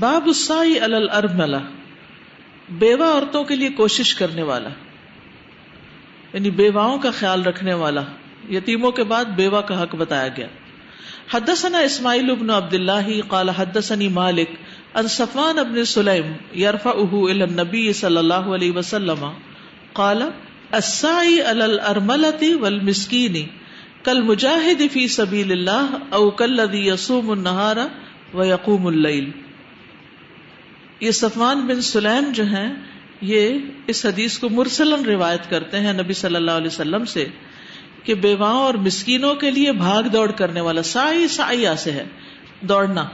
باب السائی الرملا بیوہ عورتوں کے لیے کوشش کرنے والا یعنی بیواؤں کا خیال رکھنے والا، یتیموں کے بعد بیوہ کا حق بتایا گیا۔ حدثنا اسماعیل ابن عبد اللہ قال حدثني مالک ان صفوان ابن سلیم يرفعه الى النبي صلی اللہ علیہ وسلم، قال، السعی علی الارملة والمسکین، کالمجاہد فی سبیل اللہ، او کالذی یصوم النهار ویقوم اللیل۔ یہ صفوان بن سلیم جو ہیں، یہ اس حدیث کو مرسلن روایت کرتے ہیں نبی صلی اللہ علیہ وسلم سے کہ بیواؤں اور مسکینوں کے لیے بھاگ دوڑ کرنے والا سائی سائیا سے ہے۔ دوڑنا،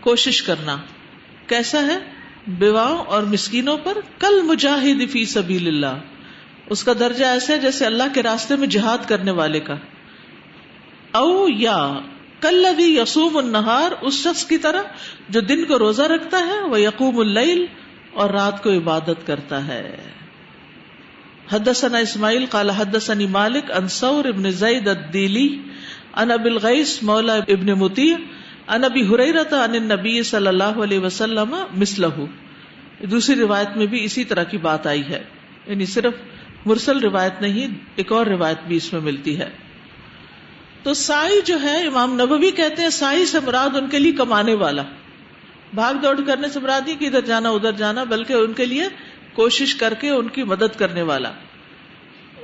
کوشش کرنا۔ کیسا ہے؟ بیواؤں اور مسکینوں پر کل مجاہد فی سبیل اللہ۔ اس کا درجہ ایسا ہے جیسے اللہ کے راستے میں جہاد کرنے والے کا۔ او یا کل یسوم النہار، اس شخص کی طرح جو دن کو روزہ رکھتا ہے، وہ یقوم اللیل اور رات کو عبادت کرتا ہے۔ حدثنا اسماعیل قال حدثني مالک ان ثور ابن زید الدیلی ان ابی الغیس مولا ابن مطیع ان ابی حریرہ عن النبی صلی اللہ علیہ وسلم مثلہ دوسری روایت میں بھی اسی طرح کی بات آئی ہے۔ یعنی صرف مرسل روایت نہیں، ایک اور روایت بھی اس میں ملتی ہے۔ تو سائی جو ہے، امام نبوی کہتے ہیں، سائی سے مراد ان کے لیے کمانے والا۔ بھاگ دوڑ کرنے سے مراد نہیں کہ ادھر جانا ادھر جانا، بلکہ ان کے لیے کوشش کر کے ان کی مدد کرنے والا۔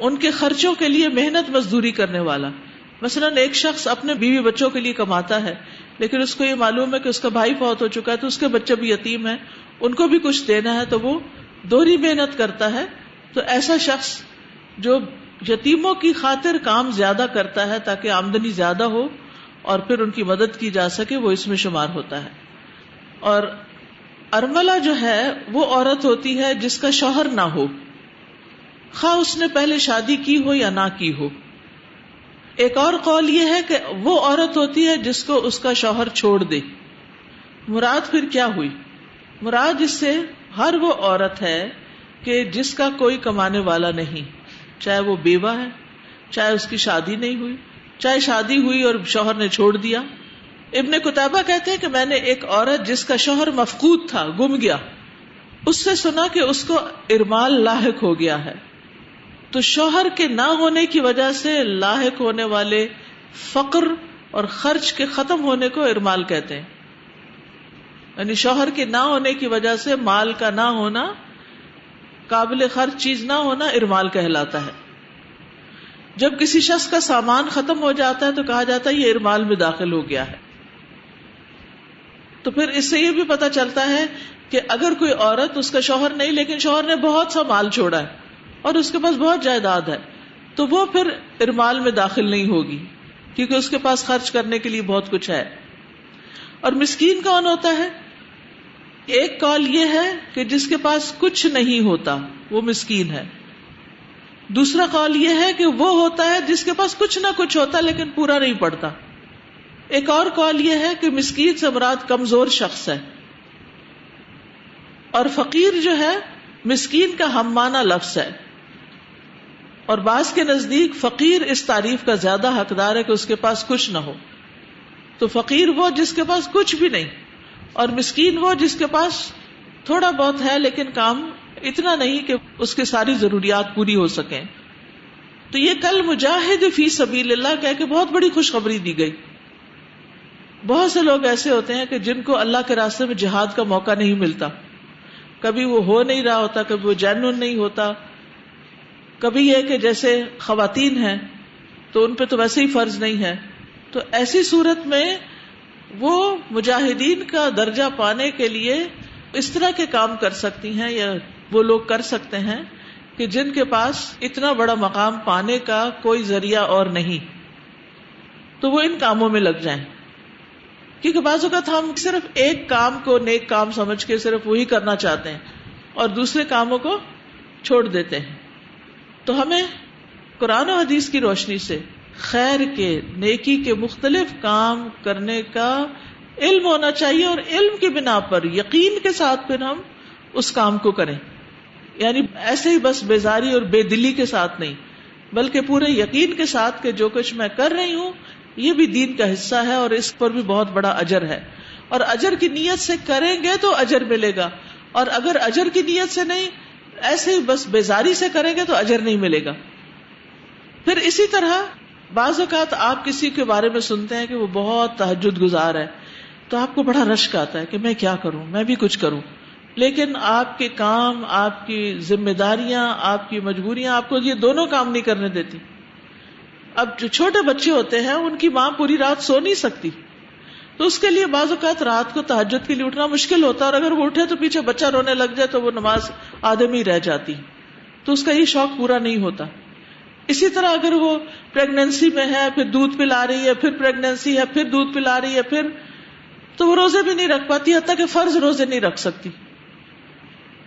ان کے خرچوں کے لیے محنت مزدوری کرنے والا۔ مثلاً ایک شخص اپنے بیوی بچوں کے لیے کماتا ہے، لیکن اس کو یہ معلوم ہے کہ اس کا بھائی فوت ہو چکا ہے، تو اس کے بچے بھی یتیم ہیں۔ ان کو بھی کچھ دینا ہے تو وہ دوہری محنت کرتا ہے۔ تو ایسا شخص جو یتیموں کی خاطر کام زیادہ کرتا ہے تاکہ آمدنی زیادہ ہو اور پھر ان کی مدد کی جا سکے، وہ اس میں شمار ہوتا ہے۔ اور ارملا جو ہے، وہ عورت ہوتی ہے جس کا شوہر نہ ہو۔ خواہ اس نے پہلے شادی کی ہو یا نہ کی ہو۔ ایک اور قول یہ ہے کہ وہ عورت ہوتی ہے جس کو اس کا شوہر چھوڑ دے۔ مراد پھر کیا ہوئی؟ مراد اس سے، ہر وہ عورت ہے کہ جس کا کوئی کمانے والا نہیں۔ چاہے وہ بیوہ ہے، چاہے اس کی شادی نہیں ہوئی، چاہے شادی ہوئی اور شوہر نے چھوڑ دیا۔ ابن کتابہ کہتے ہیں کہ میں نے ایک عورت جس کا شوہر مفقود تھا، گم گیا۔ اس سے سنا کہ اس کو ارمال لاحق ہو گیا ہے۔ تو شوہر کے نہ ہونے کی وجہ سے لاحق ہونے والے فقر اور خرچ کے ختم ہونے کو ارمال کہتے ہیں۔ یعنی شوہر کے نہ ہونے کی وجہ سے مال کا نہ ہونا قابل خرچ چیز نہ ہونا ارمال کہلاتا ہے۔ جب کسی شخص کا سامان ختم ہو جاتا ہے تو کہا جاتا ہے یہ ارمال میں داخل ہو گیا ہے۔ تو پھر اس سے یہ بھی پتا چلتا ہے کہ اگر کوئی عورت اس کا شوہر نہیں، لیکن شوہر نے بہت سا مال چھوڑا ہے اور اس کے پاس بہت جائیداد ہے، تو وہ پھر ارمال میں داخل نہیں ہوگی، کیونکہ اس کے پاس خرچ کرنے کے لیے بہت کچھ ہے۔ اور مسکین کون ہوتا ہے؟ ایک کال یہ ہے کہ جس کے پاس کچھ نہیں ہوتا، وہ مسکین ہے۔ دوسرا کال یہ ہے کہ وہ ہوتا ہے جس کے پاس کچھ نہ کچھ ہوتا لیکن پورا نہیں پڑتا۔ ایک اور کال یہ ہے کہ مسکین سے مراد کمزور شخص ہے۔ اور فقیر جو ہے، مسکین کا ہم مانا لفظ ہے۔ اور بعض کے نزدیک فقیر اس تعریف کا زیادہ حقدار ہے کہ اس کے پاس کچھ نہ ہو۔ تو فقیر وہ جس کے پاس کچھ بھی نہیں۔ اور مسکین وہ جس کے پاس تھوڑا بہت ہے لیکن کام اتنا نہیں کہ اس کے ساری ضروریات پوری ہو سکیں۔ تو یہ کل مجاہد فی سبیل اللہ کہہ کے بہت بڑی خوشخبری دی گئی۔ بہت سے لوگ ایسے ہوتے ہیں کہ جن کو اللہ کے راستے میں جہاد کا موقع نہیں ملتا۔ کبھی وہ ہو نہیں رہا ہوتا، کبھی وہ جینون نہیں ہوتا۔ کبھی یہ کہ جیسے خواتین ہیں تو ان پہ تو ویسے ہی فرض نہیں ہے۔ تو ایسی صورت میں وہ مجاہدین کا درجہ پانے کے لیے اس طرح کے کام کر سکتی ہیں یا وہ لوگ کر سکتے ہیں کہ جن کے پاس اتنا بڑا مقام پانے کا کوئی ذریعہ اور نہیں۔ تو وہ ان کاموں میں لگ جائیں۔ کیونکہ بعض اوقات ہم صرف ایک کام کو نیک کام سمجھ کے صرف وہی کرنا چاہتے ہیں اور دوسرے کاموں کو چھوڑ دیتے ہیں۔ تو ہمیں قرآن و حدیث کی روشنی سے خیر کے، نیکی کے مختلف کام کرنے کا علم ہونا چاہیے اور علم کی بنا پر، یقین کے ساتھ پھر ہم اس کام کو کریں۔ یعنی ایسے ہی بس بیزاری اور بے دلی کے ساتھ نہیں، بلکہ پورے یقین کے ساتھ کہ جو کچھ میں کر رہی ہوں، یہ بھی دین کا حصہ ہے اور اس پر بھی بہت بڑا اجر ہے۔ اور اجر کی نیت سے کریں گے تو اجر ملے گا۔ اور اگر اجر کی نیت سے نہیں، ایسے ہی بس بیزاری سے کریں گے تو اجر نہیں ملے گا۔ پھر اسی طرح بعض اوقات آپ کسی کے بارے میں سنتے ہیں کہ وہ بہت تحجد گزار ہے، تو آپ کو بڑا رشک آتا ہے کہ میں کیا کروں، میں بھی کچھ کروں۔ لیکن آپ کے کام، آپ کی ذمہ داریاں، آپ کی مجبوریاں، آپ کو یہ دونوں کام نہیں کرنے دیتی۔ اب جو چھوٹے بچے ہوتے ہیں، ان کی ماں پوری رات سو نہیں سکتی۔ تو اس کے لیے بعض اوقات رات کو تحجد کے لیے اٹھنا مشکل ہوتا ہے اور اگر وہ اٹھے تو پیچھے بچہ رونے لگ جائے تو وہ نماز آدمی رہ جاتی۔ تو اس کا یہ شوق پورا نہیں ہوتا۔ اسی طرح اگر وہ پریگنینسی میں ہے، پھر دودھ پلا رہی ہے، پھر پریگنینسی ہے، پھر دودھ پلا رہی ہے، پھر تو وہ روزے بھی نہیں رکھ پاتی، حتیٰ کہ فرض روزے نہیں رکھ سکتی۔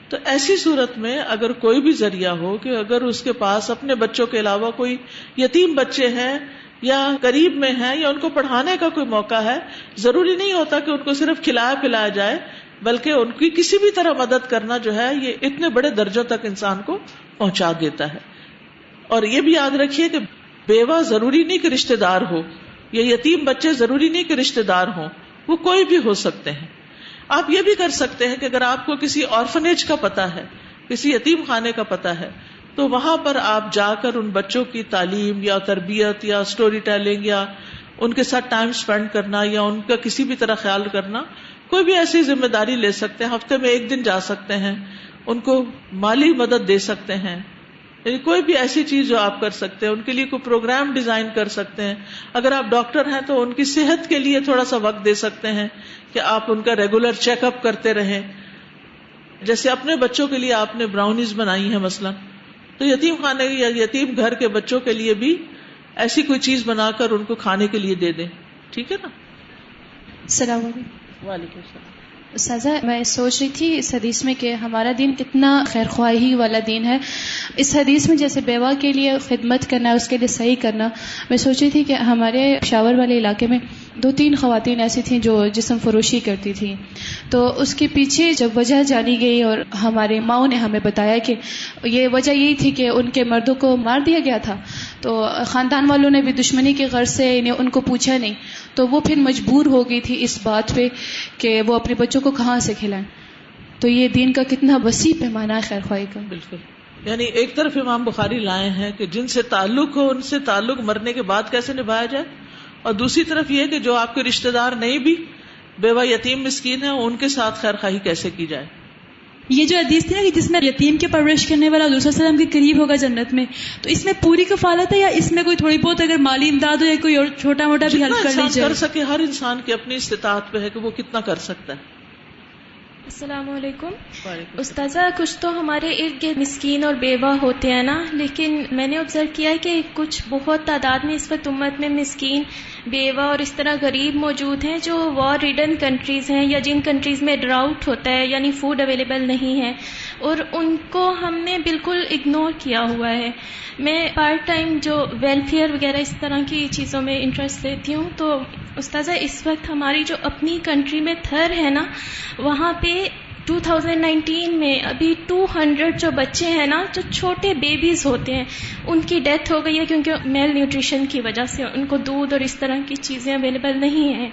تو ایسی صورت میں اگر کوئی بھی ذریعہ ہو کہ اگر اس کے پاس اپنے بچوں کے علاوہ کوئی یتیم بچے ہیں یا قریب میں ہیں یا ان کو پڑھانے کا کوئی موقع ہے، ضروری نہیں ہوتا کہ ان کو صرف کھلایا پلایا جائے، بلکہ ان کی کسی بھی طرح مدد کرنا جو ہے، یہ اتنے بڑے درجوں تک انسان کو پہنچا دیتا ہے۔ اور یہ بھی یاد رکھیے کہ بیوہ ضروری نہیں کہ رشتے دار ہو یا یتیم بچے ضروری نہیں کہ رشتے دار ہوں، وہ کوئی بھی ہو سکتے ہیں۔ آپ یہ بھی کر سکتے ہیں کہ اگر آپ کو کسی آرفنیج کا پتا ہے، کسی یتیم خانے کا پتا ہے، تو وہاں پر آپ جا کر ان بچوں کی تعلیم یا تربیت یا اسٹوری ٹیلنگ یا ان کے ساتھ ٹائم اسپینڈ کرنا یا ان کا کسی بھی طرح خیال کرنا، کوئی بھی ایسی ذمہ داری لے سکتے ہیں، ہفتے میں ایک دن جا سکتے ہیں، ان کو مالی مدد دے سکتے ہیں۔ یعنی کوئی بھی ایسی چیز جو آپ کر سکتے ہیں ان کے لیے کوئی پروگرام ڈیزائن کر سکتے ہیں۔ اگر آپ ڈاکٹر ہیں تو ان کی صحت کے لیے تھوڑا سا وقت دے سکتے ہیں کہ آپ ان کا ریگولر چیک اپ کرتے رہیں۔ جیسے اپنے بچوں کے لیے آپ نے براؤنیز بنائی ہے مثلاً۔ تو یتیم خانے یا یتیم گھر کے بچوں کے لیے بھی ایسی کوئی چیز بنا کر ان کو کھانے کے لیے دے دیں۔ ٹھیک ہے نا؟ السلام علیکم۔ وعلیکم السلام۔ سزا، میں سوچ رہی تھی اس حدیث میں کہ ہمارا دین کتنا خیر خواہی والا دین ہے۔ اس حدیث میں جیسے بیوہ کے لیے خدمت کرنا، اس کے لیے صحیح کرنا، میں سوچ رہی تھی کہ ہمارے شاور والے علاقے میں دو تین خواتین ایسی تھیں جو جسم فروشی کرتی تھیں۔ تو اس کے پیچھے جب وجہ جانی گئی اور ہمارے ماؤں نے ہمیں بتایا کہ یہ وجہ یہی تھی کہ ان کے مردوں کو مار دیا گیا تھا تو خاندان والوں نے بھی دشمنی کے غرض سے یعنی ان کو پوچھا نہیں۔ تو وہ پھر مجبور ہو گئی تھی اس بات پہ کہ وہ اپنے بچوں کو کہاں سے کھلائیں۔ تو یہ دین کا کتنا وسیع پیمانہ ہے، خیر خواہ کا۔ بالکل۔ یعنی ایک طرف امام بخاری لائے ہیں کہ جن سے تعلق ہو، ان سے تعلق مرنے کے بعد کیسے نبھایا جائے۔ اور دوسری طرف یہ کہ جو آپ کے رشتے دار نہیں بھی، بیوہ یتیم مسکین ہے ان کے ساتھ خیر خواہی کیسے کی جائے؟ یہ جو حدیث تھی نا کہ جس میں یتیم کے پرورش کرنے والا دوسرا وسلم کے قریب ہوگا جنت میں تو اس میں پوری کفالت ہے یا اس میں کوئی تھوڑی بہت اگر مالی امداد ہو یا کوئی اور چھوٹا موٹا بھی ہیلپ کر کر سکے ہر انسان کی اپنی استطاعت پہ ہے کہ وہ کتنا کر سکتا ہے۔ السلام علیکم. استاذہ کچھ تو ہمارے ارد گرد مسکین اور بیوہ ہوتے ہیں نا لیکن میں نے آبزرو کیا ہے کہ کچھ بہت تعداد میں اس وقت امت میں مسکین بیوہ اور اس طرح غریب موجود ہیں جو وار ریڈن کنٹریز ہیں یا جن کنٹریز میں ڈراؤٹ ہوتا ہے یعنی فوڈ اویلیبل نہیں ہے۔ اور ان کو ہم نے بالکل اگنور کیا ہوا ہے۔ میں پارٹ ٹائم جو ویلفیئر وغیرہ اس طرح کی چیزوں میں انٹرسٹ لیتی ہوں تو استاذہ اس وقت ہماری جو اپنی کنٹری میں تھر ہے نا، وہاں پہ 2019 میں ابھی 200 جو بچے ہیں نا، جو چھوٹے بیبیز ہوتے ہیں، ان کی ڈیتھ ہو گئی ہے کیونکہ میل نیوٹریشن کی وجہ سے ان کو دودھ اور اس طرح کی چیزیں اویلیبل نہیں ہیں۔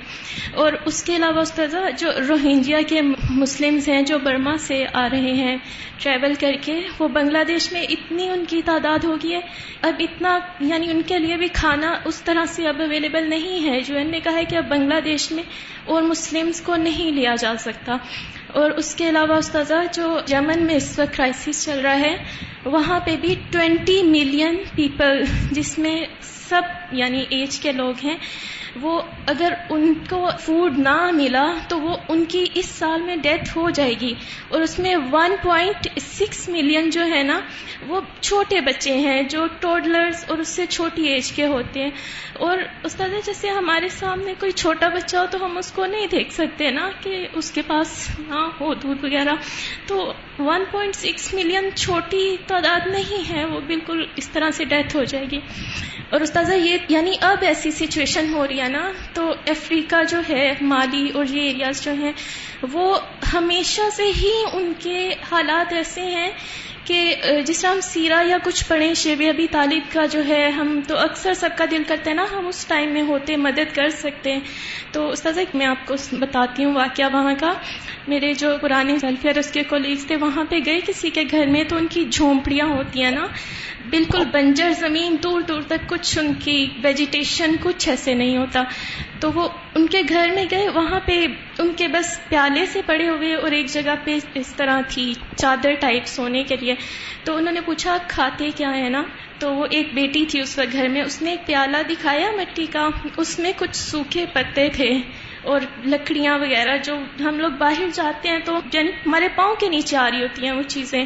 اور اس کے علاوہ استاذہ، جو روہنجیا کے مسلمز ہیں، جو برما سے آ رہے ہیں ٹریول کر کے وہ بنگلہ دیش میں اتنی ان کی تعداد ہوگی ہے۔ اب اتنا یعنی ان کے لیے بھی کھانا اس طرح سے اب اویلیبل نہیں ہے۔ جو ان نے کہا ہے کہ اب بنگلہ دیش میں اور مسلمز کو نہیں لیا جا سکتا۔ اور اس کے علاوہ استاذہ جو یمن میں اس وقت کرائسس چل رہا ہے، وہاں پہ بھی ٹوینٹی ملین پیپل جس میں سب یعنی ایج کے لوگ ہیں، وہ اگر ان کو فوڈ نہ ملا تو وہ ان کی اس سال میں ڈیتھ ہو جائے گی۔ اور اس میں ون پوائنٹ سکس ملین جو ہے نا، وہ چھوٹے بچے ہیں جو ٹوڈلرز اور اس سے چھوٹی ایج کے ہوتے ہیں۔ اور استاد جیسے ہمارے سامنے کوئی چھوٹا بچہ ہو تو ہم اس کو نہیں دیکھ سکتے نا کہ اس کے پاس نہ ہو دودھ وغیرہ۔ تو ون پوائنٹ سکس ملین چھوٹی تعداد نہیں ہے، وہ بالکل اس طرح سے ڈیتھ ہو جائے گی۔ اور استاذہ، یہ یعنی اب ایسی سچویشن ہو رہی ہے نا، تو افریقہ جو ہے، مالی اور یہ ایریاز جو ہیں، وہ ہمیشہ سے ہی ان کے حالات ایسے ہیں کہ جس طرح ہم سیرا یا کچھ پڑھیں، شیب ابھی طالب کا جو ہے، ہم تو اکثر سب کا دل کرتے ہیں نا، ہم اس ٹائم میں ہوتے، مدد کر سکتے ہیں۔ تو استاذ میں آپ کو بتاتی ہوں واقعہ وہاں کا۔ میرے جو پرانے ویلفیئر اس کے کولیگس تھے، وہاں پہ گئے کسی کے گھر میں، تو ان کی جھونپڑیاں ہوتی ہیں نا۔ بالکل بنجر زمین دور دور تک کچھ ان کی ویجیٹیشن کچھ ایسے نہیں ہوتا۔ تو وہ ان کے گھر میں گئے، وہاں پہ ان کے بس پیالے سے پڑے ہوئے اور ایک جگہ پہ اس طرح تھی چادر ٹائپ سونے کے لیے۔ تو انہوں نے پوچھا، کھاتے کیا ہے نا؟ تو وہ ایک بیٹی تھی اس وقت گھر میں، اس نے ایک پیالہ دکھایا مٹی کا، اس میں کچھ سوکھے پتے تھے۔ اور لکڑیاں وغیرہ جو ہم لوگ باہر جاتے ہیں تو یعنی ہمارے پاؤں کے نیچے آ رہی ہوتی ہیں وہ چیزیں۔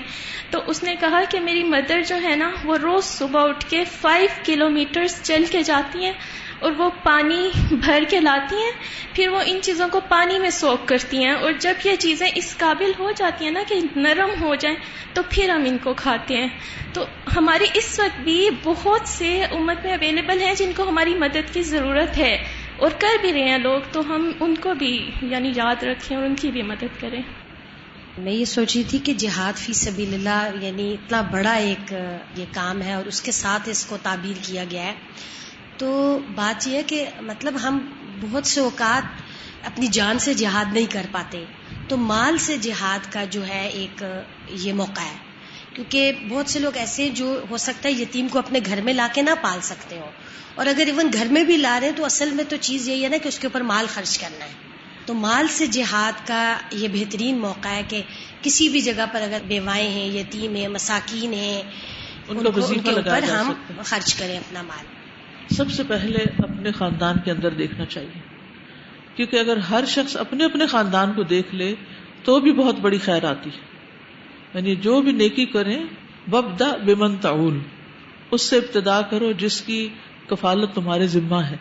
تو اس نے کہا کہ میری مدر جو ہے نا، وہ روز صبح اٹھ کے فائیو کلو میٹرس چل کے جاتی ہیں اور وہ پانی بھر کے لاتی ہیں۔ پھر وہ ان چیزوں کو پانی میں سوک کرتی ہیں اور جب یہ چیزیں اس قابل ہو جاتی ہیں نا کہ نرم ہو جائیں تو پھر ہم ان کو کھاتے ہیں۔ تو ہماری اس وقت بھی بہت سے امت میں اویلیبل ہیں جن کو ہماری مدد کی ضرورت ہے۔ اور کر بھی رہے ہیں لوگ، تو ہم ان کو بھی یعنی یاد رکھیں اور ان کی بھی مدد کریں۔ میں یہ سوچ رہی تھی کہ جہاد فی سبیل اللہ یعنی اتنا بڑا ایک، یہ کام ہے اور اس کے ساتھ اس کو تعبیر کیا گیا ہے۔ تو بات یہ ہے کہ مطلب ہم بہت سے اوقات اپنی جان سے جہاد نہیں کر پاتے۔ تو مال سے جہاد کا جو ہے ایک، یہ موقع ہے۔ کیونکہ بہت سے لوگ ایسے جو ہو سکتا ہے یتیم کو اپنے گھر میں لا کے نہ پال سکتے ہو اور اگر ایون گھر میں بھی لا رہے ہیں تو اصل میں تو چیز یہی ہے نا کہ اس کے اوپر مال خرچ کرنا ہے۔ تو مال سے جہاد کا یہ بہترین موقع ہے کہ کسی بھی جگہ پر اگر بیوائیں ہیں یتیم ہیں مساکین ہیں ان, کو ان کے اوپر ہم خرچ کریں اپنا مال۔ سب سے پہلے اپنے خاندان کے اندر دیکھنا چاہیے۔ کیونکہ اگر ہر شخص اپنے اپنے خاندان کو دیکھ لے تو بھی بہت بڑی خیر آتی ہے۔ یعنی جو بھی نیکی کریں وبدا بمن تعول۔ اس سے ابتدا کرو جس کی کفالت تمہارے ذمہ ہے۔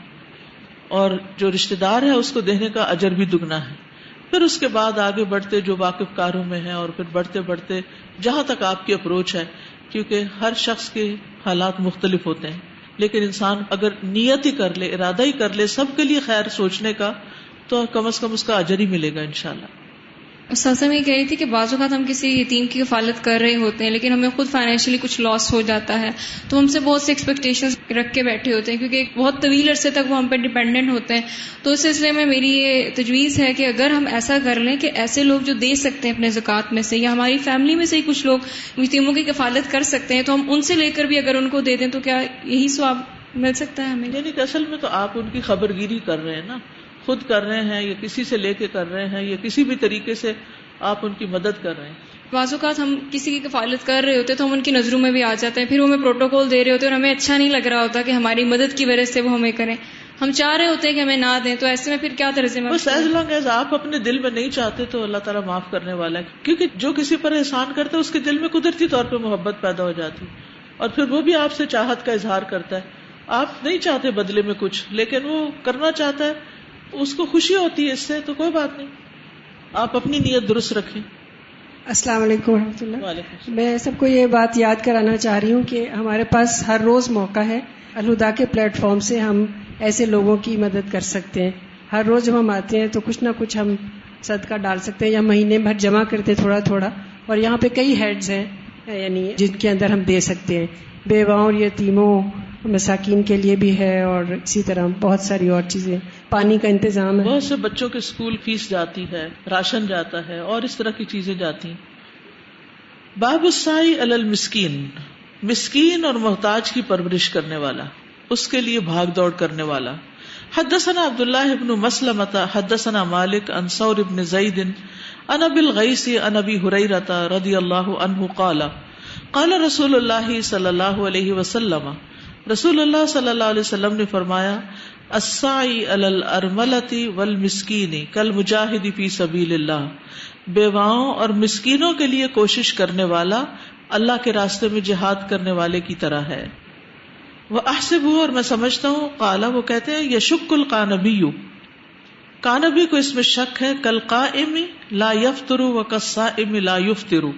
اور جو رشتے دار ہے، اس کو دینے کا اجر بھی دگنا ہے۔ پھر اس کے بعد آگے بڑھتے جو واقف کاروں میں ہیں، اور پھر بڑھتے بڑھتے جہاں تک آپ کی اپروچ ہے، کیونکہ ہر شخص کے حالات مختلف ہوتے ہیں۔ لیکن انسان اگر نیت ہی کر لے، ارادہ ہی کر لے، سب کے لیے خیر سوچنے کا، تو کم از کم اس کا اجر ہی ملے گا انشاءاللہ۔ سسا میں یہ کہہ رہی تھی کہ بعض اوقات ہم کسی یتیم کی کفالت کر رہے ہوتے ہیں لیکن ہمیں خود فائنینشلی کچھ لاس ہو جاتا ہے۔ تو ہم سے بہت سے ایکسپیکٹیشن رکھ کے بیٹھے ہوتے ہیں کیونکہ بہت طویل عرصے تک وہ ہم پہ ڈیپینڈنٹ ہوتے ہیں۔ تو اس سلسلے میں میری یہ تجویز ہے کہ اگر ہم ایسا کر لیں کہ ایسے لوگ جو دے سکتے ہیں اپنے زکوٰۃ میں سے یا ہماری فیملی میں سے ہی کچھ لوگ یتیموں کی کفالت کر سکتے ہیں تو ہم ان سے لے کر بھی اگر ان کو دے دیں تو کیا یہی سواب مل سکتا ہے ہمیں؟ یعنی کہ اصل میں تو آپ ان کی خبر گیری کر رہے ہیں نا۔ خود کر رہے ہیں یا کسی سے لے کے کر رہے ہیں یا کسی بھی طریقے سے آپ ان کی مدد کر رہے ہیں۔ بعض اوقات ہم کسی کی کفالت کر رہے ہوتے تو ہم ان کی نظروں میں بھی آ جاتے ہیں پھر وہ ہمیں پروٹوکول دے رہے ہوتے اور ہمیں اچھا نہیں لگ رہا ہوتا کہ ہماری مدد کی وجہ سے وہ ہمیں کریں۔ ہم چاہ رہے ہوتے ہیں کہ ہمیں نہ دیں تو ایسے میں پھر کیا طرز لانگ ایز آپ اپنے دل میں نہیں چاہتے تو اللہ تعالیٰ معاف کرنے والا ہے۔ کیونکہ جو کسی پر احسان کرتا ہے اس کے دل میں قدرتی طور پہ محبت پیدا ہو جاتی۔ اور پھر وہ بھی آپ سے چاہت کا اظہار کرتا ہے۔ آپ نہیں چاہتے بدلے میں کچھ لیکن وہ کرنا چاہتا ہے۔ اس کو خوشی ہوتی ہے اس سے تو کوئی بات نہیں۔ آپ اپنی نیت درست رکھیں۔ السلام علیکم و رحمۃ اللہ میں سب کو یہ بات یاد کرانا چاہ رہی ہوں کہ ہمارے پاس ہر روز موقع ہے۔ الہدا کے پلیٹ فارم سے ہم ایسے لوگوں کی مدد کر سکتے ہیں۔ ہر روز جب ہم آتے ہیں تو کچھ نہ کچھ ہم صدقہ ڈال سکتے ہیں یا مہینے بھر جمع کرتے تھوڑا تھوڑا۔ اور یہاں پہ کئی ہیڈز ہیں یعنی جن کے اندر ہم دے سکتے ہیں۔ بیواؤں اور یتیموں مساکین کے لیے بھی ہے اور اسی طرح بہت ساری اور چیزیں۔ پانی کا انتظام ہے۔ بہت سے بچوں کے اسکول فیس جاتی ہے، راشن جاتا ہے اور اس طرح کی چیزیں جاتی۔ باب السائی المسکین۔ مسکین اور محتاج کی پرورش کرنے والا، اس کے لیے بھاگ دوڑ کرنے والا۔ حدثنا عبد اللہ ابن مسلمت حدثنا مالک انصور ابن زید ان ابی الغیث ان ابی حریرہ رضی اللہ عنہ قال قال رسول اللہ صلی اللہ علیہ وسلم رسول اللہ صلی اللہ علیہ وسلم نے فرمایا کل مجاہدی فی سبیل اللہ۔ بیواؤں اور مسکینوں کے لیے کوشش کرنے والا اللہ کے راستے میں جہاد کرنے والے کی طرح ہے۔ وہ احسب ہوں اور میں سمجھتا ہوں کالا وہ کہتے ہیں، یشک القانبی۔ کانبی کو اس میں شک ہے، کل کا لا یفترو و کسا ام لا یفترو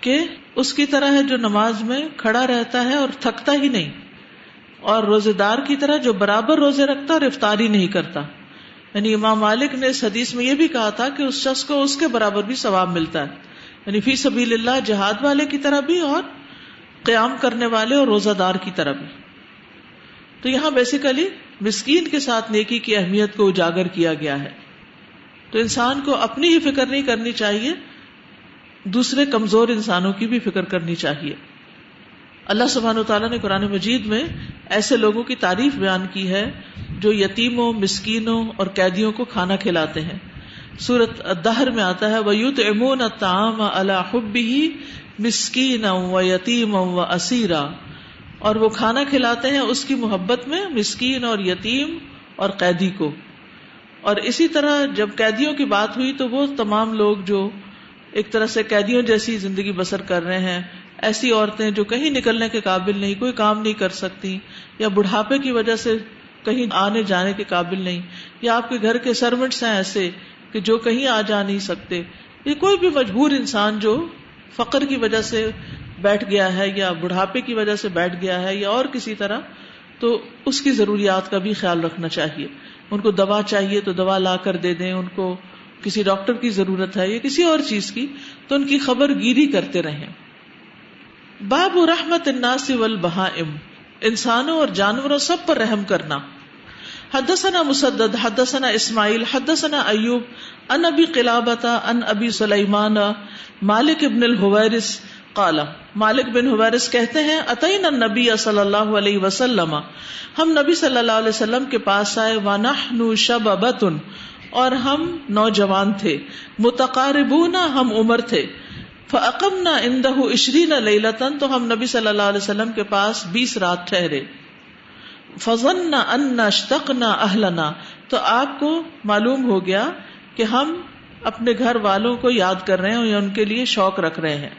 کہ اس کی طرح ہے جو نماز میں کھڑا رہتا ہے اور تھکتا ہی نہیں، اور روزے دار کی طرح جو برابر روزے رکھتا اور افطاری نہیں کرتا۔ یعنی امام مالک نے اس حدیث میں یہ بھی کہا تھا کہ اس شخص کو اس کے برابر بھی ثواب ملتا ہے۔ یعنی فی سبیل اللہ جہاد والے کی طرح بھی اور قیام کرنے والے اور روزہ دار کی طرح بھی۔ تو یہاں بیسیکلی مسکین کے ساتھ نیکی کی اہمیت کو اجاگر کیا گیا ہے۔ تو انسان کو اپنی ہی فکر نہیں کرنی چاہیے دوسرے کمزور انسانوں کی بھی فکر کرنی چاہیے۔ اللہ سبحان تعالیٰ نے قرآن مجید میں ایسے لوگوں کی تعریف بیان کی ہے جو یتیموں، مسکینوں اور قیدیوں کو کھانا کھلاتے ہیں۔ سورت دہر میں آتا ہے وہ یوت امون تام الحبی مسکین و یتیم و اسیرا اور وہ کھانا کھلاتے ہیں اس کی محبت میں مسکین اور یتیم اور قیدی کو۔ اور اسی طرح جب قیدیوں کی بات ہوئی تو وہ تمام لوگ جو ایک طرح سے قیدیوں جیسی زندگی بسر کر رہے ہیں۔ ایسی عورتیں جو کہیں نکلنے کے قابل نہیں، کوئی کام نہیں کر سکتی، یا بڑھاپے کی وجہ سے کہیں آنے جانے کے قابل نہیں، یا آپ کے گھر کے سروینٹس ہیں ایسے کہ جو کہیں آ جا نہیں سکتے۔ یہ کوئی بھی مجبور انسان جو فقر کی وجہ سے بیٹھ گیا ہے، یا بڑھاپے کی وجہ سے بیٹھ گیا ہے، یا اور کسی طرح، تو اس کی ضروریات کا بھی خیال رکھنا چاہیے۔ ان کو دوا چاہیے تو دوا لا کر دے دیں، ان کو کسی ڈاکٹر کی ضرورت ہے یا کسی اور چیز کی، تو ان کی خبر گیری کرتے رہیں۔ باب رحمت الناس والبہائم، انسانوں اور جانوروں سب پر رحم کرنا۔ حدثنا مسدد، حدثنا اسماعیل، حدثنا ایوب، ان ابی قلابتا ان ابی سلیمان، مالک ابن الحویرس قال، مالک بن حویرس کہتے ہیں اتین النبی صلی اللہ علیہ وسلم، ہم نبی صلی اللہ علیہ وسلم کے پاس آئے، ونحن شببتن اور ہم نوجوان تھے۔ متقاربون ہم عمر تھے۔ فاقمنا عنده 20 لیلۃ تو ہم نبی صلی اللہ علیہ وسلم کے پاس 20 رات ٹھہرے۔ فضن نہ ان اشتقنا اہلنا۔ تو آپ کو معلوم ہو گیا کہ ہم اپنے گھر والوں کو یاد کر رہے ہیں یا ان کے لیے شوق رکھ رہے ہیں۔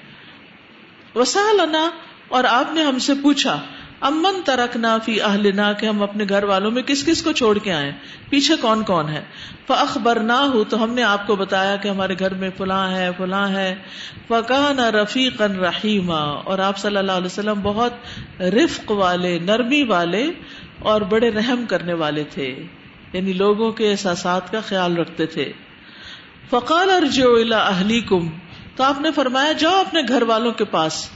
وسالنا اور آپ نے ہم سے پوچھا امن ترکنا فی اہلنا کہ ہم اپنے گھر والوں میں کس کس کو چھوڑ کے آئے پیچھے کون کون ہے فخبر نہ ہو تو ہم نے آپ کو بتایا کہ ہمارے گھر میں فلاں ہے فلاں ہے۔ فقان رفیق اور آپ صلی اللہ علیہ وسلم بہت رفق والے، نرمی والے اور بڑے رحم کرنے والے تھے یعنی لوگوں کے احساسات کا خیال رکھتے تھے۔ فقال ارجو الا اہلیکم تو آپ نے فرمایا جاؤ اپنے گھر والوں کے پاس۔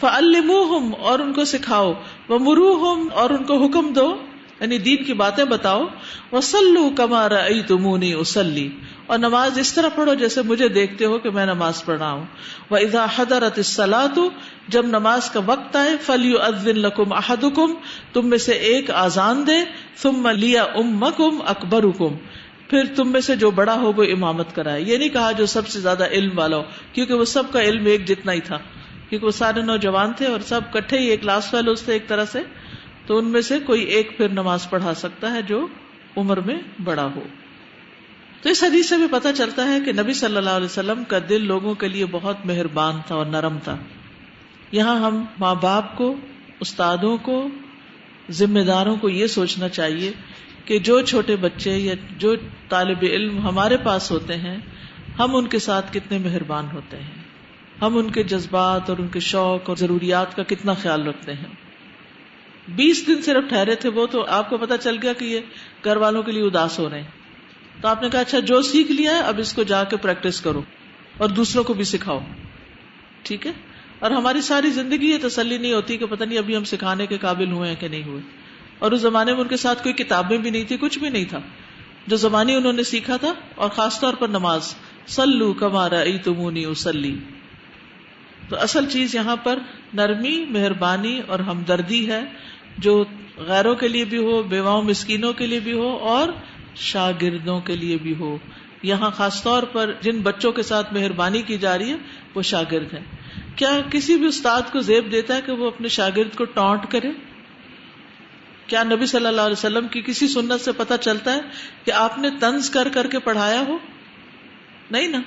فعلموہم اور ان کو سکھاؤ۔ ومروہم اور ان کو حکم دو۔ یعنی دین کی باتیں بتاؤ۔ وسلو کما رأیتمونی اسلی اور نماز اس طرح پڑھو جیسے مجھے دیکھتے ہو کہ میں نماز پڑھ رہا ہوں۔ وہ ادا حضرت جب نماز کا وقت آئے فلیو ادن لکم احدکم تم میں سے ایک آزان دے۔ ثم لیا امکم اکبرکم پھر تم میں سے جو بڑا ہو، وہ امامت کرائے۔ یہ نہیں کہا جو سب سے زیادہ علم والا ہو، کیونکہ وہ سب کا علم ایک جتنا ہی تھا۔ کیونکہ وہ سارے نوجوان تھے اور سب کٹھے ہی ایک کلاس فیلو تھے ایک طرح سے، تو ان میں سے کوئی ایک پھر نماز پڑھا سکتا ہے جو عمر میں بڑا ہو۔ تو اس حدیث سے بھی پتہ چلتا ہے کہ نبی صلی اللہ علیہ وسلم کا دل لوگوں کے لیے بہت مہربان تھا اور نرم تھا۔ یہاں ہم ماں باپ کو، استادوں کو، ذمہ داروں کو یہ سوچنا چاہیے کہ جو چھوٹے بچے یا جو طالب علم ہمارے پاس ہوتے ہیں، ہم ان کے ساتھ کتنے مہربان ہوتے ہیں۔ ہم ان کے جذبات اور ان کے شوق اور ضروریات کا کتنا خیال رکھتے ہیں۔ بیس دن صرف ٹھہرے تھے وہ تو آپ کو پتا چل گیا کہ یہ گھر والوں کے لیے اداس ہو رہے ہیں۔ تو آپ نے کہا اچھا جو سیکھ لیا ہے، اب اس کو جا کے پریکٹس کرو اور دوسروں کو بھی سکھاؤ۔ ٹھیک ہے؟ اور ہماری ساری زندگی یہ تسلی نہیں ہوتی کہ پتہ نہیں ابھی ہم سکھانے کے قابل ہوئے ہیں کہ نہیں ہوئے۔ اور اس زمانے میں ان کے ساتھ کوئی کتابیں بھی نہیں تھی کچھ بھی نہیں تھا۔ جو زمانی انہوں نے سیکھا تھا، اور خاص طور پر نماز سلو کمارا ای تمونی اسلی تو اصل چیز یہاں پر نرمی، مہربانی اور ہمدردی ہے، جو غیروں کے لیے بھی ہو، بیواؤں مسکینوں کے لیے بھی ہو اور شاگردوں کے لیے بھی ہو۔ یہاں خاص طور پر جن بچوں کے ساتھ مہربانی کی جا رہی ہے، وہ شاگرد ہیں۔ کیا کسی بھی استاد کو زیب دیتا ہے کہ وہ اپنے شاگرد کو ٹانٹ کرے؟ کیا نبی صلی اللہ علیہ وسلم کی کسی سنت سے پتا چلتا ہے کہ آپ نے تنز کر کر کے پڑھایا ہو؟ نہیں نا۔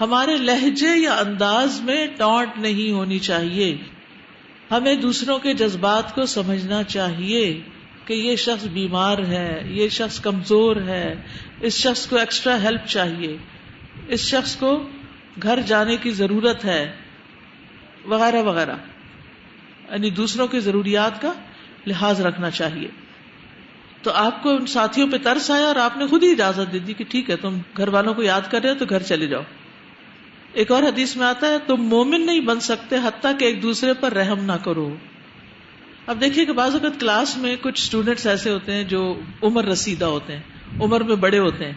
ہمارے لہجے یا انداز میں ٹانٹ نہیں ہونی چاہیے۔ ہمیں دوسروں کے جذبات کو سمجھنا چاہیے کہ یہ شخص بیمار ہے، یہ شخص کمزور ہے، اس شخص کو ایکسٹرا ہیلپ چاہیے۔ اس شخص کو گھر جانے کی ضرورت ہے، وغیرہ وغیرہ۔ یعنی دوسروں کی ضروریات کا لحاظ رکھنا چاہیے۔ تو آپ کو ان ساتھیوں پہ ترس آیا اور آپ نے خود ہی اجازت دے دی کہ ٹھیک ہے، تم گھر والوں کو یاد کر رہے ہو تو گھر چلے جاؤ۔ ایک اور حدیث میں آتا ہے، تم مومن نہیں بن سکتے حتیٰ کہ ایک دوسرے پر رحم نہ کرو۔ اب دیکھیے کہ بعض اوقات کلاس میں کچھ اسٹوڈینٹس ایسے ہوتے ہیں جو عمر رسیدہ ہوتے ہیں، عمر میں بڑے ہوتے ہیں۔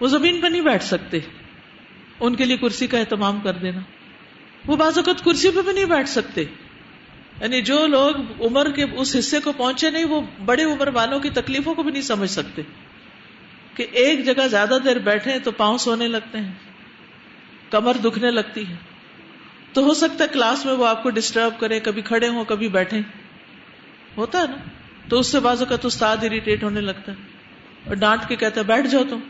وہ زمین پہ نہیں بیٹھ سکتے۔ ان کے لیے کرسی کا اہتمام کر دینا۔ وہ بعض اوقات کرسی پہ بھی نہیں بیٹھ سکتے۔ یعنی جو لوگ عمر کے اس حصے کو پہنچے نہیں، وہ بڑے عمر والوں کی تکلیفوں کو بھی نہیں سمجھ سکتے۔ کہ ایک جگہ زیادہ دیر بیٹھے تو پاؤں سونے لگتے ہیں۔ کمر دکھنے لگتی ہے۔ تو ہو سکتا ہے کلاس میں وہ آپ کو ڈسٹرب کرے، کبھی کھڑے ہوں، کبھی بیٹھے۔ ہوتا ہے نا؟ تو اس سے بازو کا تو استاد اریٹیٹ ہونے لگتا ہے۔ اور ڈانٹ کے کہتا ہے، بیٹھ جاؤ تم۔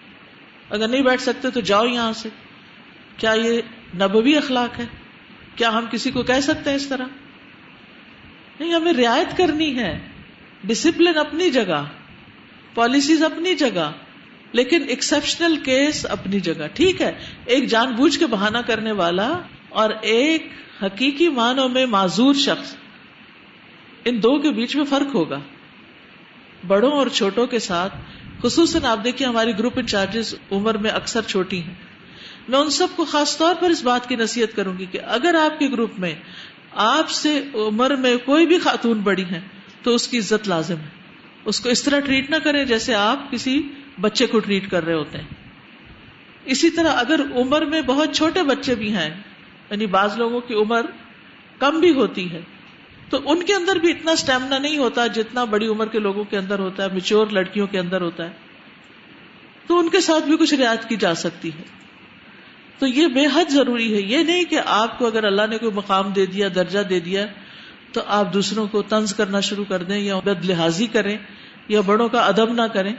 اگر نہیں بیٹھ سکتے تو جاؤ یہاں سے۔ کیا یہ نبوی اخلاق ہے؟ کیا ہم کسی کو کہہ سکتے ہیں اس طرح؟ نہیں، ہمیں رعایت کرنی ہے۔ ڈسپلن اپنی جگہ۔ پالیسیز اپنی جگہ۔ لیکن ایکسپشنل کیس اپنی جگہ، ٹھیک ہے؟ ایک جان بوجھ کے بہانا کرنے والا اور ایک حقیقی معنوں میں معذور شخص، ان دو کے بیچ میں فرق ہوگا۔ بڑوں اور چھوٹوں کے ساتھ، خصوصاً آپ دیکھیے ہماری گروپ انچارجز عمر میں اکثر چھوٹی ہیں۔ میں ان سب کو خاص طور پر اس بات کی نصیحت کروں گی کہ اگر آپ کے گروپ میں آپ سے عمر میں کوئی بھی خاتون بڑی ہے تو اس کی عزت لازم ہے۔ اس کو اس طرح ٹریٹ نہ کریں جیسے آپ کسی بچے کو ٹریٹ کر رہے ہوتے ہیں۔ اسی طرح اگر عمر میں بہت چھوٹے بچے بھی ہیں یعنی بعض لوگوں کی عمر کم بھی ہوتی ہے، تو ان کے اندر بھی اتنا اسٹیمنا نہیں ہوتا جتنا بڑی عمر کے لوگوں کے اندر ہوتا ہے میچور لڑکیوں کے اندر ہوتا ہے۔ تو ان کے ساتھ بھی کچھ رعایت کی جا سکتی ہے۔ تو یہ بے حد ضروری ہے۔ یہ نہیں کہ آپ کو اگر اللہ نے کوئی مقام دے دیا، درجہ دے دیا، تو آپ دوسروں کو طنز کرنا شروع کر دیں یا بد لحاظی کریں یا بڑوں کا ادب نہ کریں۔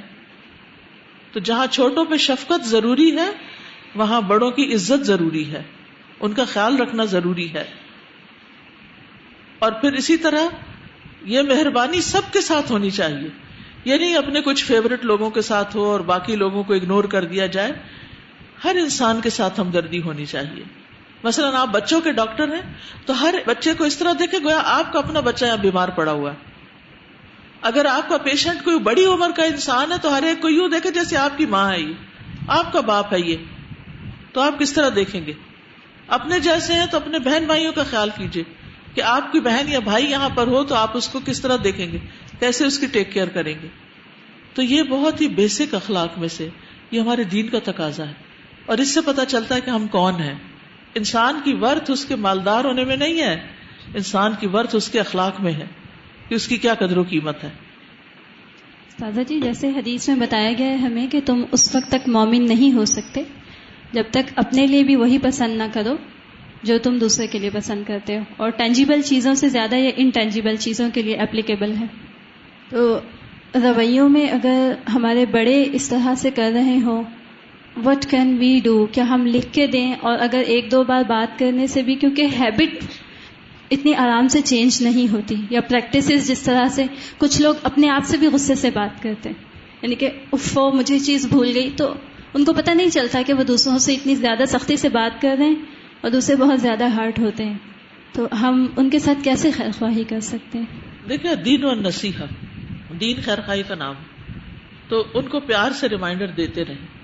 تو جہاں چھوٹوں پہ شفقت ضروری ہے، وہاں بڑوں کی عزت ضروری ہے۔ ان کا خیال رکھنا ضروری ہے۔ اور پھر اسی طرح یہ مہربانی سب کے ساتھ ہونی چاہیے۔ یہ نہیں اپنے کچھ فیوریٹ لوگوں کے ساتھ ہو اور باقی لوگوں کو اگنور کر دیا جائے۔ ہر انسان کے ساتھ ہمدردی ہونی چاہیے۔ مثلاً آپ بچوں کے ڈاکٹر ہیں تو ہر بچے کو اس طرح دیکھے گویا آپ کا اپنا بچہ یہاں بیمار پڑا ہوا ہے۔ اگر آپ کا پیشنٹ کوئی بڑی عمر کا انسان ہے تو ہر ایک کو یوں دیکھے جیسے آپ کی ماں ہے یہ۔ آپ کا باپ ہے یہ۔ تو آپ کس طرح دیکھیں گے؟ اپنے جیسے ہیں تو اپنے بہن بھائیوں کا خیال کیجیے کہ آپ کی بہن یا بھائی یہاں پر ہو تو آپ اس کو کس طرح دیکھیں گے؟ کیسے اس کی ٹیک کیئر کریں گے؟ تو یہ بہت ہی بیسک اخلاق میں سے یہ ہمارے دین کا تقاضا ہے۔ اور اس سے پتا چلتا ہے کہ ہم کون ہیں۔ انسان کی ورت اس کے مالدار ہونے میں نہیں ہے، انسان کی ورت اس کے اخلاق میں ہے۔ کہ اس کی کیا قدر و قیمت ہے؟ دادا جی جیسے حدیث میں بتایا گیا ہے ہمیں کہ تم اس وقت تک مومن نہیں ہو سکتے، جب تک اپنے لیے بھی وہی پسند نہ کرو جو تم دوسرے کے لیے پسند کرتے ہو۔ اور ٹینجیبل چیزوں سے زیادہ یہ انٹینجیبل چیزوں کے لیے اپلیکیبل ہے۔ تو رویوں میں اگر ہمارے بڑے اس طرح سے کر رہے ہوں وٹ کین وی ڈو کیا ہم لکھ کے دیں؟ اور اگر ایک دو بار بات کرنے سے بھی، کیونکہ ہیبٹ اتنی آرام سے چینج نہیں ہوتی یا پریکٹسز جس طرح سے کچھ لوگ اپنے آپ سے بھی غصے سے بات کرتے ہیں۔ یعنی کہ افو مجھے چیز بھول گئی تو ان کو پتہ نہیں چلتا کہ وہ دوسروں سے اتنی زیادہ سختی سے بات کر رہے ہیں اور دوسرے بہت زیادہ ہارٹ ہوتے ہیں۔ تو ہم ان کے ساتھ کیسے خیر خواہی کر سکتے ہیں؟ دیکھیں، دین و نصیحہ دین خیر خواہی کا نام۔ تو ان کو پیار سے ریمائنڈر دیتے رہیں۔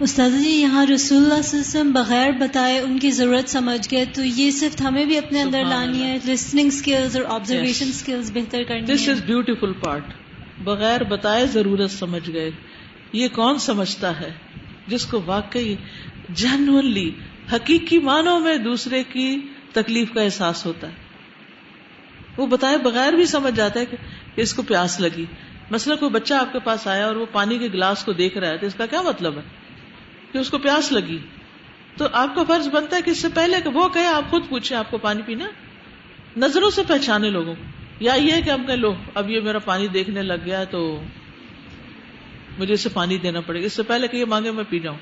استاد جی یہاں رسول اللہ صلی اللہ علیہ وسلم بغیر بتائے ان کی ضرورت سمجھ گئے تو یہ صرف ہمیں بھی اپنے اندر لانی ہے لسننگ اسکلز اور آبزرویشن اسکلز بہتر کرنی دس از بیوٹیفل پارٹ بغیر بتائے ضرورت سمجھ گئے۔ یہ کون سمجھتا ہے؟ جس کو واقعی جنونلی حقیقی معنوں میں دوسرے کی تکلیف کا احساس ہوتا ہے۔ وہ بتائے بغیر بھی سمجھ جاتا ہے کہ اس کو پیاس لگی۔ مثلا کوئی بچہ آپ کے پاس آیا اور وہ پانی کے گلاس کو دیکھ رہا ہے تو اس کا کیا مطلب ہے؟ کہ اس کو پیاس لگی۔ تو آپ کا فرض بنتا ہے کہ اس سے پہلے کہ وہ کہے، آپ خود پوچھیں، آپ کو پانی پینا نظروں سے پہچانے لوگوں کو۔ یا یہ کہ ہم کہ لو، اب یہ میرا پانی دیکھنے لگ گیا تو مجھے اسے پانی دینا پڑے گا۔ اس سے پہلے کہ یہ مانگے، میں پی جاؤں۔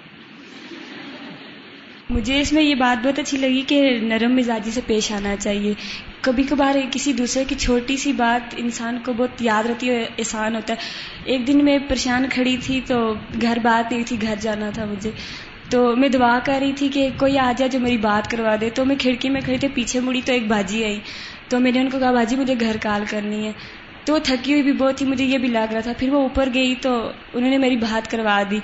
مجھے اس میں یہ بات بہت اچھی لگی کہ نرم مزاجی سے پیش آنا چاہیے۔ کبھی کبھار کسی دوسرے کی چھوٹی سی بات انسان کو بہت یاد رہتی ہے، احسان ہوتا ہے۔ ایک دن میں پریشان کھڑی تھی تو گھر بات نہیں تھی، گھر جانا تھا مجھے۔ تو میں دعا کر رہی تھی کہ کوئی آ جائے جو میری بات کروا دے۔ تو میں کھڑکی میں کھڑی تھی، پیچھے مڑی تو ایک باجی آئی۔ تو میں نے ان کو کہا، باجی مجھے گھر کال کرنی ہے۔ تو وہ تھکی ہوئی بھی بہت تھی، مجھے یہ بھی لگ رہا تھا۔ پھر وہ اوپر گئی تو انہوں نے میری بات کروا دی۔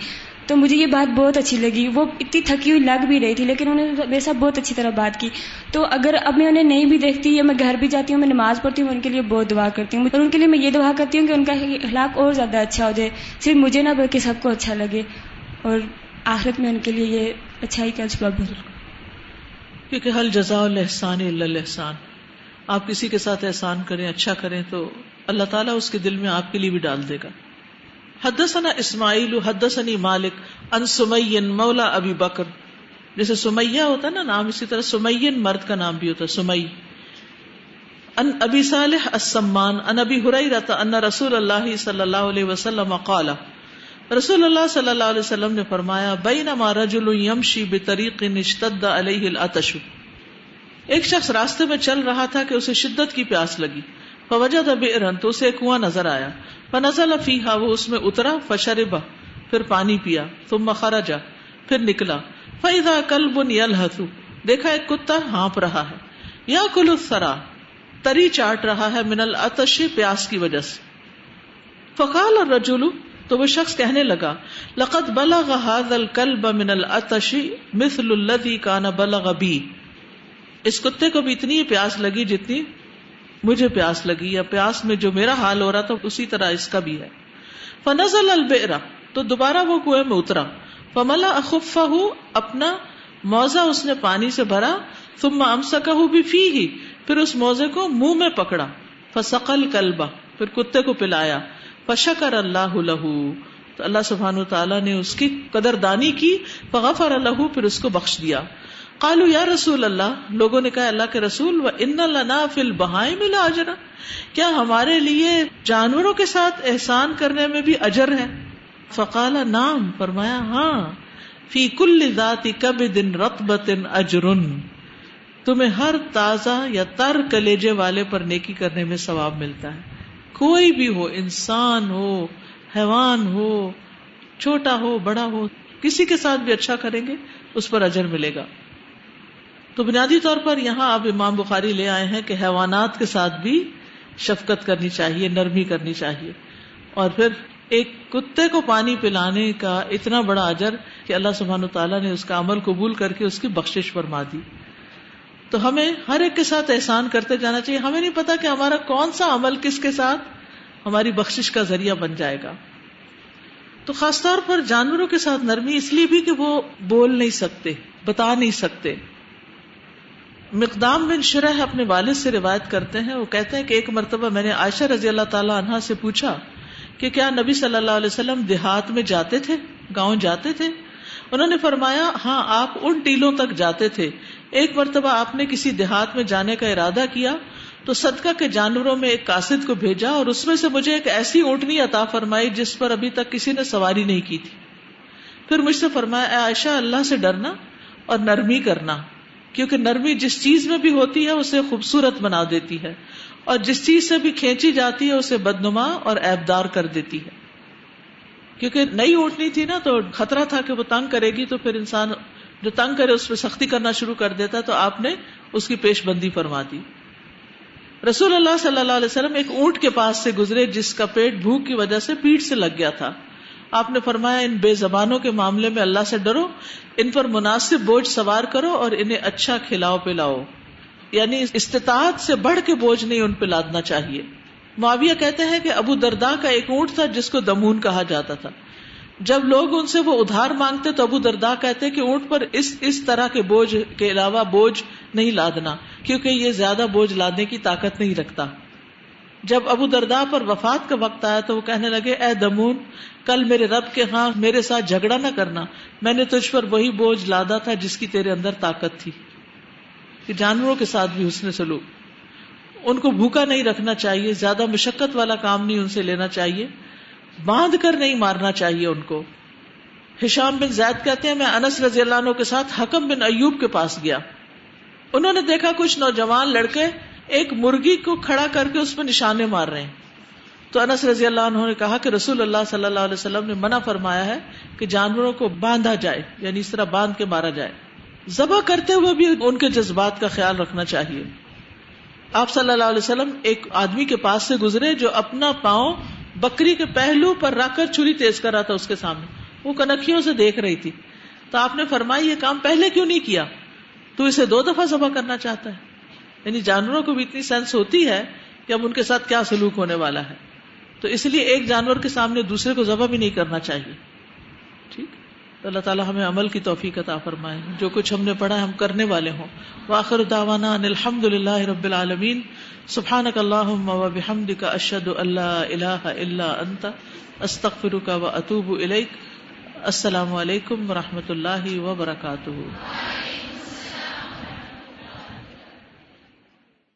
تو مجھے یہ بات بہت اچھی لگی۔ وہ اتنی تھکی ہوئی لگ بھی رہی تھی، لیکن انہوں نے میرے ساتھ بہت اچھی طرح بات کی۔ تو اگر اب میں انہیں نہیں بھی دیکھتی یا میں گھر بھی جاتی ہوں، میں نماز پڑھتی ہوں، ان کے لیے بہت دعا کرتی ہوں۔ اور ان کے لیے میں یہ دعا کرتی ہوں کہ ان کا اخلاق اور زیادہ اچھا ہو جائے۔ صرف مجھے نہ بلکہ سب کو اچھا لگے۔ اور آخرت میں ان کے لیے یہ اچھائی کا اسباب بن کیونکہ حل جزا الحسان الحسان آپ کسی کے ساتھ احسان کریں اچھا کریں، تو اللہ تعالیٰ اس کے دل میں آپ کے لیے بھی ڈال دے گا۔ حدثنا اسماعیل حدثني مالک ان سمین، مولا ابی بکر۔ جیسے سمیہ ہوتا ہے نا، نام اسی طرح سمین مرد کا نام بھی ہوتا ہے سمئی ان ابی صالح السمان ان ابی حریرہ ان رسول اللہ صلی اللہ علیہ وسلم قال۔ رسول اللہ صلی اللہ علیہ وسلم نے فرمایا، بینما رجل یمشی بطریق اشتد علیہ العطش ایک شخص راستے میں چل رہا تھا کہ اسے شدت کی پیاس لگی۔ فوجد بئرن تو اسے کنواں نظر آیا۔ فنزل فیہا، وہ اس میں اترا، فشربا، پھر پانی پیا، ثم خرجا، پھر نکلا۔ فاذا کلب یلہث دیکھا ایک کتا ہانپ رہا ہے۔ یا کل الثرا، تری چاٹ رہا ہے من العطش پیاس کی وجہ سے۔ فقال الرجل، تو وہ شخص کہنے لگا، لقد بلغ هذا الكلب من العطش مثل الذي كان بلغ بي۔ اس کتے کو بھی اتنی پیاس لگی جتنی مجھے پیاس لگی یا پیاس میں جو میرا حال ہو رہا تھا اسی طرح اس کا بھی ہے۔ فنزل البئر، تو دوبارہ وہ کنویں میں اترا۔ فملا اخفا اپنا موزہ اس نے پانی سے بھرا۔ ثم امسکہ بھی فی ہی پھر اس موزے کو منہ میں پکڑا۔ فسقل کلبا پھر کتے کو پلایا۔ فشکر اللہ لہو تو اللہ سبحانہ تعالیٰ نے اس کی قدر دانی کی۔ فغفر اللہ پھر اس کو بخش دیا۔ قالو یا رسول اللہ، لوگوں نے کہا، اللہ کے رسول، و ان لنا فل بہائے ملا اجرا کیا ہمارے لیے جانوروں کے ساتھ احسان کرنے میں بھی اجر ہے؟ فقال نام فرمایا ہاں۔ فی کل ذاتی کب دن رقبت اجرن۔ تمہیں ہر تازہ یا تر کلیجے والے پر نیکی کرنے میں ثواب ملتا ہے۔ کوئی بھی ہو، انسان ہو، حیوان ہو، چھوٹا ہو، بڑا ہو، کسی کے ساتھ بھی اچھا کریں گے، اس پر اجر ملے گا۔ تو بنیادی طور پر یہاں آپ امام بخاری لے آئے ہیں کہ حیوانات کے ساتھ بھی شفقت کرنی چاہیے، نرمی کرنی چاہیے۔ اور پھر ایک کتے کو پانی پلانے کا اتنا بڑا اجر کہ اللہ سبحان تعالیٰ نے اس کا عمل قبول کر کے اس کی بخشش فرما دی۔ تو ہمیں ہر ایک کے ساتھ احسان کرتے جانا چاہیے۔ ہمیں نہیں پتا کہ ہمارا کون سا عمل کس کے ساتھ ہماری بخشش کا ذریعہ بن جائے گا۔ تو خاص طور پر جانوروں کے ساتھ نرمی اس لیے بھی کہ وہ بول نہیں سکتے، بتا نہیں سکتے۔ مقدام بن شرح اپنے والد سے روایت کرتے ہیں۔ وہ کہتے ہیں کہ ایک مرتبہ میں نے عائشہ رضی اللہ تعالیٰ عنہ سے پوچھا کہ کیا نبی صلی اللہ علیہ وسلم دیہات میں جاتے تھے؟ گاؤں جاتے تھے؟ انہوں نے فرمایا ہاں آپ ان ٹیلوں تک جاتے تھے۔ ایک مرتبہ آپ نے کسی دیہات میں جانے کا ارادہ کیا تو صدقہ کے جانوروں میں ایک قاصد کو بھیجا اور اس میں سے مجھے ایک ایسی اونٹنی عطا فرمائی جس پر ابھی تک کسی نے سواری نہیں کی تھی۔ پھر مجھ سے فرمایا، اے عائشہ، اللہ سے ڈرنا اور نرمی کرنا۔ کیونکہ نرمی جس چیز میں بھی ہوتی ہے اسے خوبصورت بنا دیتی ہے اور جس چیز سے بھی کھینچی جاتی ہے اسے بدنما اور ایبدار کر دیتی ہے۔ کیونکہ نئی اونٹنی تھی نا تو خطرہ تھا کہ وہ تنگ کرے گی تو پھر انسان جو تنگ کرے اس پہ سختی کرنا شروع کر دیتا تو آپ نے اس کی پیش بندی فرما دی۔ رسول اللہ صلی اللہ علیہ وسلم ایک اونٹ کے پاس سے گزرے جس کا پیٹ بھوک کی وجہ سے پیٹ سے لگ گیا تھا۔ آپ نے فرمایا، ان بے زبانوں کے معاملے میں اللہ سے ڈرو، ان پر مناسب بوجھ سوار کرو اور انہیں اچھا کھلاؤ پلاؤ۔ یعنی استطاعت سے بڑھ کے بوجھ نہیں ان پہ لادنا چاہیے۔ معاویہ کہتے ہیں کہ ابو دردا کا ایک اونٹ تھا جس کو دمون کہا جاتا تھا۔ جب لوگ ان سے وہ ادھار مانگتے تو ابو دردا کہتے کہ اونٹ پر اس اس طرح کے بوجھ کے علاوہ بوجھ نہیں لادنا، کیونکہ یہ زیادہ بوجھ لادنے کی طاقت نہیں رکھتا۔ جب ابو دردا پر وفات کا وقت آیا تو وہ کہنے لگے، اے دمون، کل میرے رب کے ہاں میرے ساتھ جھگڑا نہ کرنا۔ میں نے تجھ پر وہی بوجھ لادا تھا جس کی تیرے اندر طاقت تھی۔ کہ جانوروں کے ساتھ بھی حسن سلوک۔ ان کو بھوکا نہیں رکھنا چاہیے، زیادہ مشقت والا کام نہیں ان سے لینا چاہیے۔ باندھ کر نہیں مارنا چاہیے ان کو۔ ہشام بن زید کہتے ہیں، میں انس رضی اللہ عنہ کے ساتھ حکم بن ایوب کے پاس گیا۔ انہوں نے دیکھا کچھ نوجوان لڑکے ایک مرغی کو کھڑا کر کے اس پہ نشانے مار رہے ہیں۔ تو انس رضی اللہ عنہ نے کہا کہ رسول اللہ صلی اللہ علیہ وسلم نے منع فرمایا ہے کہ جانوروں کو باندھا جائے یعنی اس طرح باندھ کے مارا جائے۔ ذبح کرتے ہوئے بھی ان کے جذبات کا خیال رکھنا چاہیے۔ آپ صلی اللہ علیہ وسلم ایک آدمی کے پاس سے گزرے جو اپنا پاؤں بکری کے پہلو پر رکھ کر چھری تیز کر رہا تھا اس کے سامنے۔ وہ کنکھیوں سے دیکھ رہی تھی۔ تو آپ نے فرمائی یہ کام پہلے کیوں نہیں کیا؟ تو اسے دو دفعہ ذبح کرنا چاہتا ہے۔ یعنی جانوروں کو بھی اتنی سینس ہوتی ہے کہ اب ان کے ساتھ کیا سلوک ہونے والا ہے۔ تو اس لیے ایک جانور کے سامنے دوسرے کو ذبح بھی نہیں کرنا چاہیے۔ ٹھیک؟ تو اللہ تعالیٰ ہمیں عمل کی توفیق عطا فرمائے۔ جو کچھ ہم نے پڑھا ہم کرنے والے ہوں۔ واخر داوانا الحمد للہ رب العالمین۔ سبحان اللہ بحمد کا اشد اللہ اللہ اللہ انت۔ استخر کا و اطوب السلام علیکم و رحمۃ اللہ وبرکاتہ۔